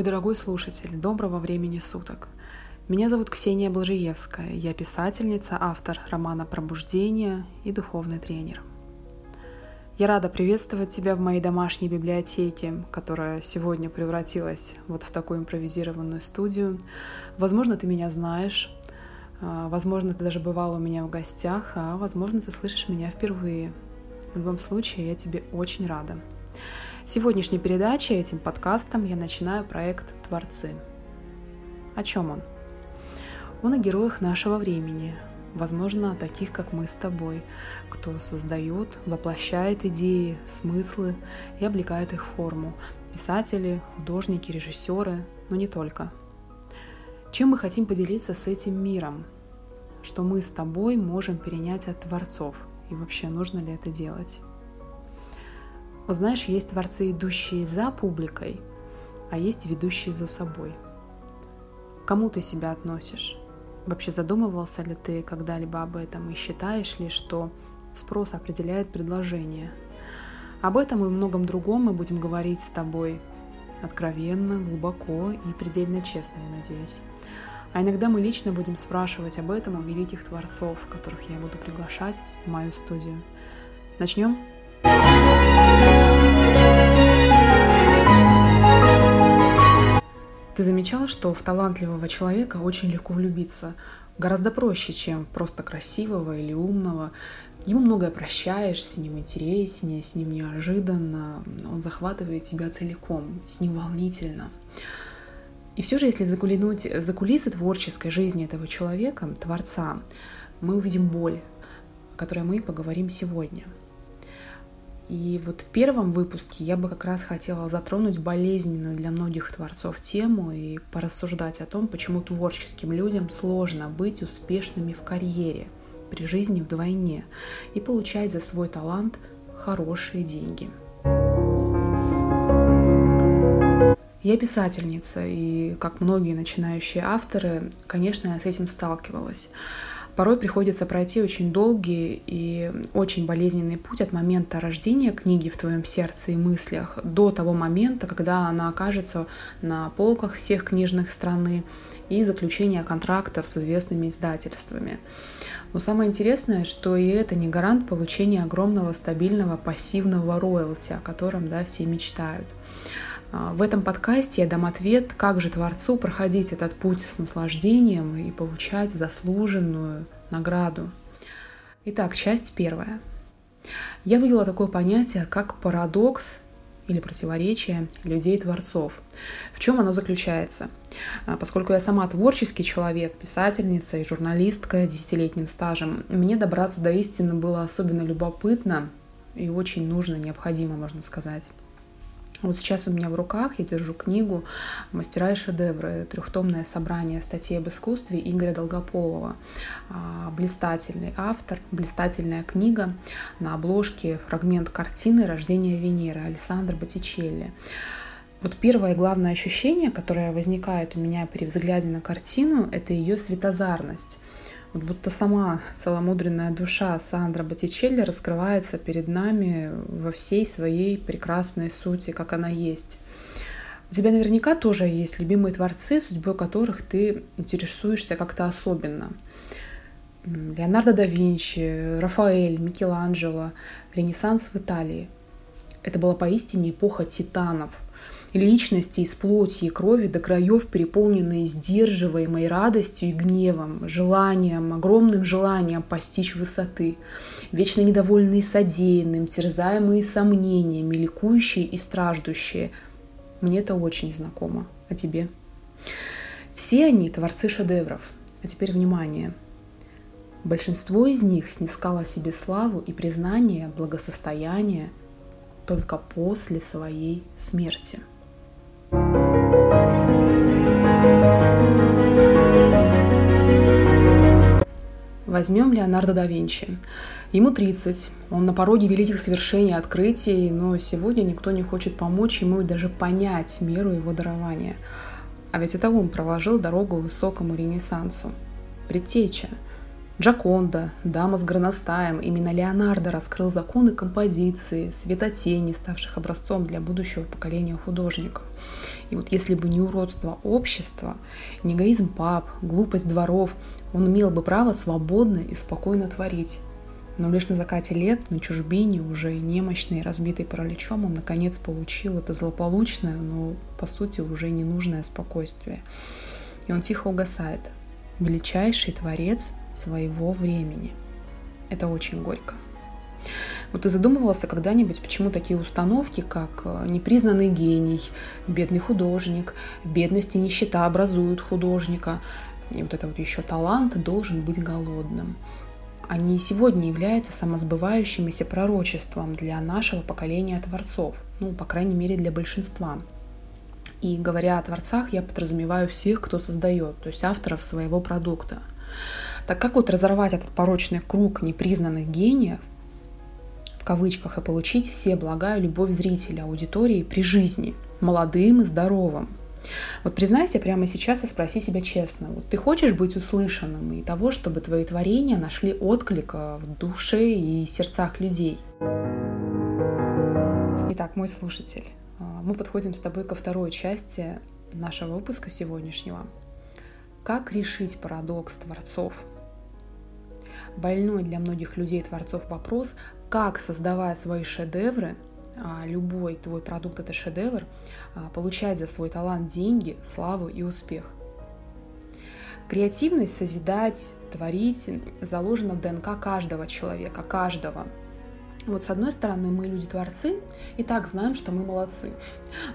Мой дорогой слушатель, доброго времени суток. Меня зовут Ксения Блажиевская. Я писательница, автор романа «Пробуждение» и духовный тренер. Я рада приветствовать тебя в моей домашней библиотеке, которая сегодня превратилась вот в такую импровизированную студию. Возможно, ты меня знаешь, а, возможно, ты даже бывала у меня в гостях, а возможно, ты слышишь меня впервые. В любом случае, я тебе очень рада. Сегодняшней передачей, этим подкастом, я начинаю проект «Творцы». О чем он? Он о героях нашего времени, возможно, таких, как мы с тобой, кто создает, воплощает идеи, смыслы и облекает их в форму. Писатели, художники, режиссеры, но не только. Чем мы хотим поделиться с этим миром? Что мы с тобой можем перенять от творцов? И вообще, нужно ли это делать? Вот знаешь, есть творцы, идущие за публикой, а есть ведущие за собой. кому ты себя относишь? Вообще задумывался ли ты когда-либо об этом и считаешь ли, что спрос определяет предложение? Об этом и многом другом мы будем говорить с тобой откровенно, глубоко и предельно честно, я надеюсь. А иногда мы лично будем спрашивать об этом у великих творцов, которых я буду приглашать в мою студию. Начнем? Ты замечала, что в талантливого человека очень легко влюбиться? Гораздо проще, чем просто красивого или умного. Ему многое прощаешь, с ним интереснее, с ним неожиданно. Он захватывает тебя целиком, с ним волнительно. И все же, если заглянуть за кулисы творческой жизни этого человека, творца, мы увидим боль, о которой мы поговорим сегодня – и вот в первом выпуске я бы как раз хотела затронуть болезненную для многих творцов тему и порассуждать о том, почему творческим людям сложно быть успешными в карьере, при жизни вдвойне и получать за свой талант хорошие деньги. Я писательница, и как многие начинающие авторы, конечно, я с этим сталкивалась. Порой приходится пройти очень долгий и очень болезненный путь от момента рождения книги в твоем сердце и мыслях до того момента, когда она окажется на полках всех книжных страны и заключения контрактов с известными издательствами. Но самое интересное, что и это не гарант получения огромного стабильного пассивного роялти, о котором да, все мечтают. А, в этом подкасте я дам ответ, как же Творцу проходить этот путь с наслаждением и получать заслуженную награду. Итак, часть первая. Я вывела такое понятие, как парадокс или противоречие людей-творцов. В чем оно заключается? А, поскольку я сама творческий человек, писательница и журналистка с десятилетним стажем, мне добраться до истины было особенно любопытно и очень нужно, необходимо, можно сказать. Вот сейчас у меня в руках я держу книгу «Мастера и шедевры», трехтомное собрание статей об искусстве Игоря Долгополова. А, блистательный автор, блистательная книга. На обложке фрагмент картины «Рождение Венеры» Александра Боттичелли. Вот первое главное ощущение, которое возникает у меня при взгляде на картину, это ее светозарность. Вот будто сама целомудренная душа Сандра Боттичелли раскрывается перед нами во всей своей прекрасной сути, как она есть. У тебя наверняка тоже есть любимые творцы, судьбой которых ты интересуешься как-то особенно. Леонардо да Винчи, Рафаэль, Микеланджело, Ренессанс в Италии. Это была поистине эпоха титанов – личности из плоти и крови до краев, переполненные сдерживаемой радостью и гневом, желанием, огромным желанием постичь высоты, вечно недовольные содеянным, терзаемые сомнениями, ликующие и страждущие. Мне это очень знакомо. А тебе? Все они творцы шедевров. А теперь внимание. Большинство из них снискало себе славу и признание, благосостояние только после своей смерти. Возьмем Леонардо да Винчи. Ему 30, он на пороге великих свершений, открытий, но сегодня никто не хочет помочь ему и даже понять меру его дарования. А ведь это он проложил дорогу высокому ренессансу. Предтеча. Джаконда, дама с горностаем, именно Леонардо раскрыл законы композиции, светотени, ставших образцом для будущего поколения художников. И вот если бы не уродство общества, не эгоизм пап, глупость дворов, он имел бы право свободно и спокойно творить. Но лишь на закате лет, на чужбине, уже немощный разбитый параличом, он наконец получил это злополучное, но по сути уже ненужное спокойствие. И он тихо угасает. Величайший творец своего времени. Это очень горько. Вот ты задумывался когда-нибудь, почему такие установки, как э, непризнанный гений, бедный художник, бедность и нищета образуют художника, и вот это вот еще талант должен быть голодным. Они сегодня являются самосбывающимися пророчеством для нашего поколения творцов, ну, по крайней мере, для большинства. И говоря о творцах, я подразумеваю всех, кто создает, то есть авторов своего продукта. Так как вот разорвать этот порочный круг непризнанных гениев, в кавычках, и получить все блага и любовь зрителя, аудитории при жизни, молодым и здоровым? Вот признайся прямо сейчас и спроси себя честно, вот ты хочешь быть услышанным и того, чтобы твои творения нашли отклик в душе и сердцах людей? Итак, мой слушатель, а, мы подходим с тобой ко второй части нашего выпуска сегодняшнего. Как решить парадокс творцов? Больной для многих людей творцов вопрос, как, создавая свои шедевры, любой твой продукт это шедевр, а, получать за свой талант деньги, славу и успех. Креативность, созидать, творить заложена в ДНК каждого человека, каждого. Вот с одной стороны, мы люди-творцы и так знаем, что мы молодцы.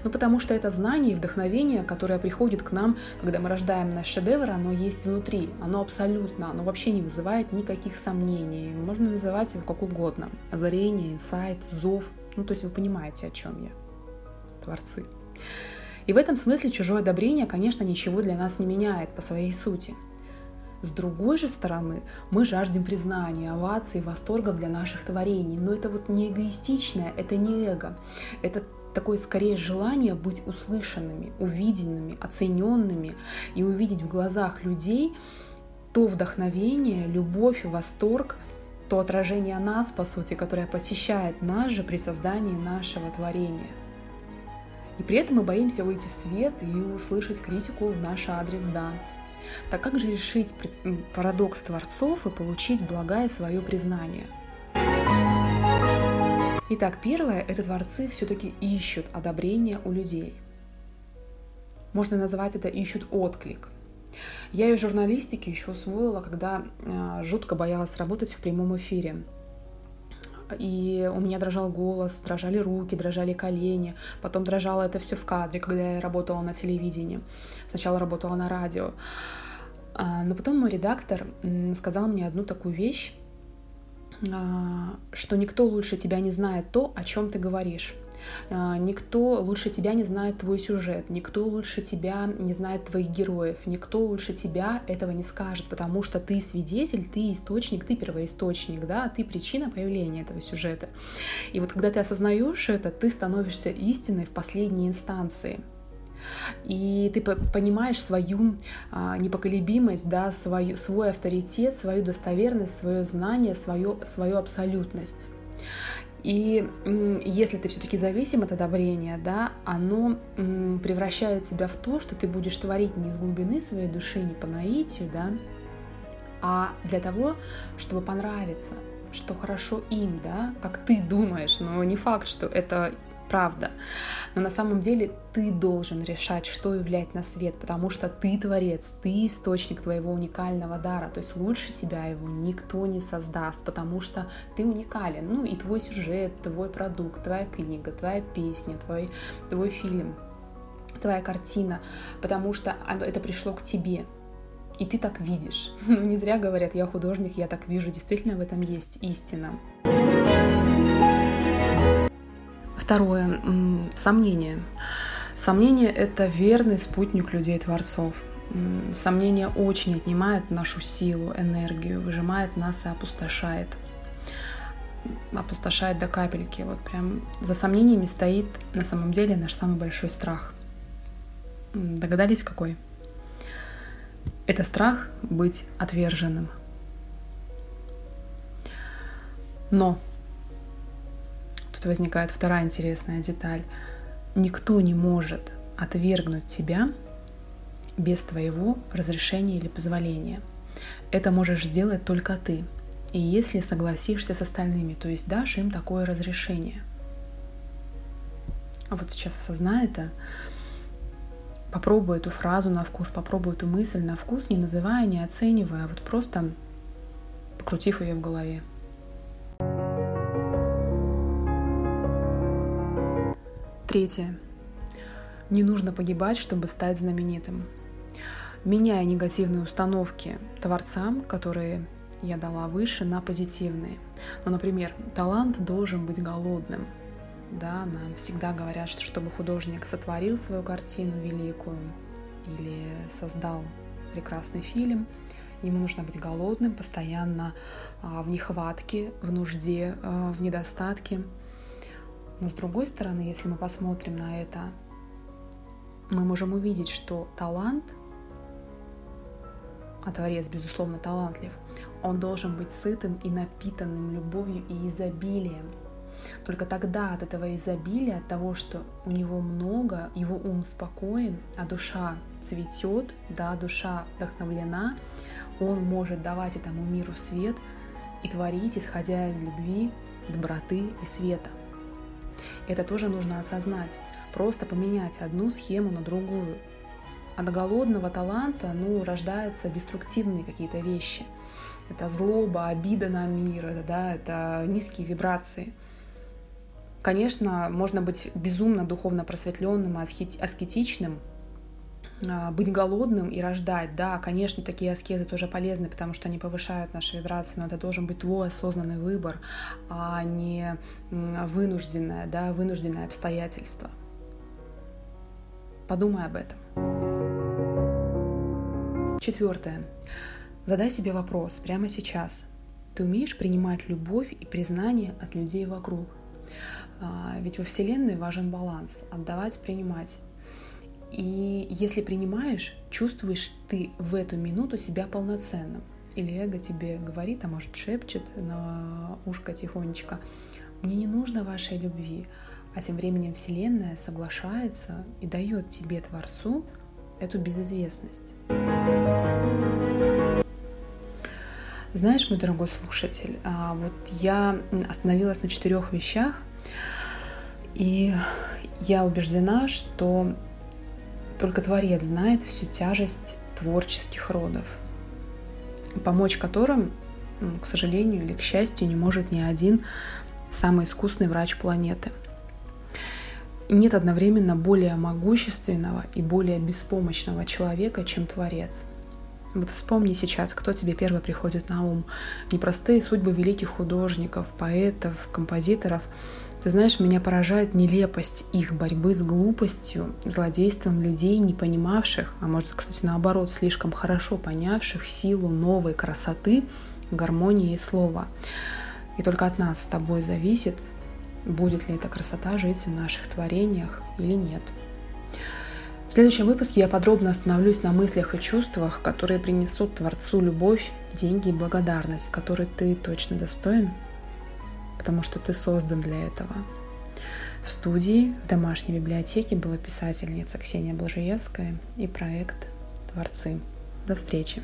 Ну, потому что это знание и вдохновение, которое приходит к нам, когда мы рождаем наш шедевр, оно есть внутри, оно абсолютно, оно вообще не вызывает никаких сомнений. Можно называть его как угодно. Озарение, инсайт, зов. Ну, то есть вы понимаете, о чем я. Творцы. И в этом смысле чужое одобрение, конечно, ничего для нас не меняет по своей сути. С другой же стороны, мы жаждем признания, оваций, восторгов для наших творений. Но это вот не эгоистичное, это не эго. Это такое скорее желание быть услышанными, увиденными, оцененными и увидеть в глазах людей то вдохновение, любовь, восторг, то отражение нас, по сути, которое посещает нас же при создании нашего творения. И при этом мы боимся выйти в свет и услышать критику в наш адрес «да». Так как же решить парадокс творцов и получить благое свое признание? Итак, первое – это творцы все-таки ищут одобрения у людей. Можно назвать это «ищут отклик». Я ее журналистики еще усвоила, когда э, жутко боялась работать в прямом эфире и у меня дрожал голос, дрожали руки, дрожали колени, потом дрожало это все в кадре, когда я работала на телевидении. Сначала работала на радио. А, но потом мой редактор сказал мне одну такую вещь, а, что никто лучше тебя не знает то, о чем ты говоришь. А, никто лучше тебя не знает твой сюжет, никто лучше тебя не знает твоих героев, никто лучше тебя этого не скажет, потому что ты свидетель, ты источник, ты первоисточник, да, ты причина появления этого сюжета. И вот когда ты осознаешь это, ты становишься истиной в последней инстанции. И ты понимаешь свою а, непоколебимость, да, свою, свой авторитет, свою достоверность, свое знание, свою, свою абсолютность. И если ты все-таки зависим от одобрения, да, оно превращает тебя в то, что ты будешь творить не из глубины своей души, не по наитию, да, а для того, чтобы понравиться, что хорошо им, да, как ты думаешь, но не факт, что это правда. Но на самом деле ты должен решать, что являть на свет, потому что ты творец, ты источник твоего уникального дара. То есть лучше тебя его никто не создаст, потому что ты уникален. Ну и твой сюжет, твой продукт, твоя книга, твоя песня, твой, твой фильм, твоя картина, потому что это пришло к тебе. И ты так видишь. Ну, не зря говорят, я художник, я так вижу. Действительно в этом есть истина. Второе. Сомнение. Сомнение — это верный спутник людей-творцов. Сомнение очень отнимает нашу силу, энергию, выжимает нас и опустошает. Опустошает до капельки. Вот прям за сомнениями стоит на самом деле наш самый большой страх. Догадались, какой? Это страх быть отверженным. Но возникает вторая интересная деталь. Никто не может отвергнуть тебя без твоего разрешения или позволения. Это можешь сделать только ты. И если согласишься с остальными, то есть дашь им такое разрешение. А вот сейчас осознай это, попробуй эту фразу на вкус, попробуй эту мысль на вкус, не называя, не оценивая, а вот просто покрутив ее в голове. Третье. Не нужно погибать, чтобы стать знаменитым. Меняя негативные установки творцам, которые я дала выше, на позитивные. Ну, например, талант должен быть голодным. Да, нам всегда говорят, что чтобы художник сотворил свою картину великую или создал прекрасный фильм, ему нужно быть голодным, постоянно а, в нехватке, в нужде, а, в недостатке. Но с другой стороны, если мы посмотрим на это, мы можем увидеть, что талант, а творец, безусловно, талантлив, он должен быть сытым и напитанным любовью и изобилием. Только тогда от этого изобилия, от того, что у него много, его ум спокоен, а душа цветет, да, душа вдохновлена, он может давать этому миру свет и творить, исходя из любви, доброты и света. Это тоже нужно осознать. Просто поменять одну схему на другую. От голодного таланта ну, рождаются деструктивные какие-то вещи. Это злоба, обида на мир, это, да, это низкие вибрации. Конечно, можно быть безумно духовно просветленным, аскетичным, быть голодным и рождать. Да, конечно, такие аскезы тоже полезны, потому что они повышают наши вибрации, но это должен быть твой осознанный выбор, а не вынужденное, да, вынужденное обстоятельство. Подумай об этом. Четвертое. Задай себе вопрос прямо сейчас. Ты умеешь принимать любовь и признание от людей вокруг? А, ведь во Вселенной важен баланс, отдавать, принимать. И если принимаешь, чувствуешь ты в эту минуту себя полноценным. Или эго тебе говорит, а может шепчет на ушко тихонечко, мне не нужно вашей любви, а тем временем Вселенная соглашается и дает тебе, Творцу, эту безызвестность. Знаешь, мой дорогой слушатель, а, вот я остановилась на четырех вещах, и я убеждена, что только Творец знает всю тяжесть творческих родов, помочь которым, к сожалению или к счастью, не может ни один самый искусный врач планеты. Нет одновременно более могущественного и более беспомощного человека, чем Творец. Вот вспомни сейчас, кто тебе первый приходит на ум. Непростые судьбы великих художников, поэтов, композиторов – ты знаешь, меня поражает нелепость их борьбы с глупостью, злодейством людей, не понимавших, а может, кстати, наоборот, слишком хорошо понявших силу новой красоты, гармонии и слова. И только от нас с тобой зависит, будет ли эта красота жить в наших творениях или нет. В следующем выпуске я подробно остановлюсь на мыслях и чувствах, которые принесут Творцу любовь, деньги и благодарность, которой ты точно достоин потому что ты создан для этого. В студии в домашней библиотеке была писательница Ксения Блажиевская и проект «Творцы». До встречи!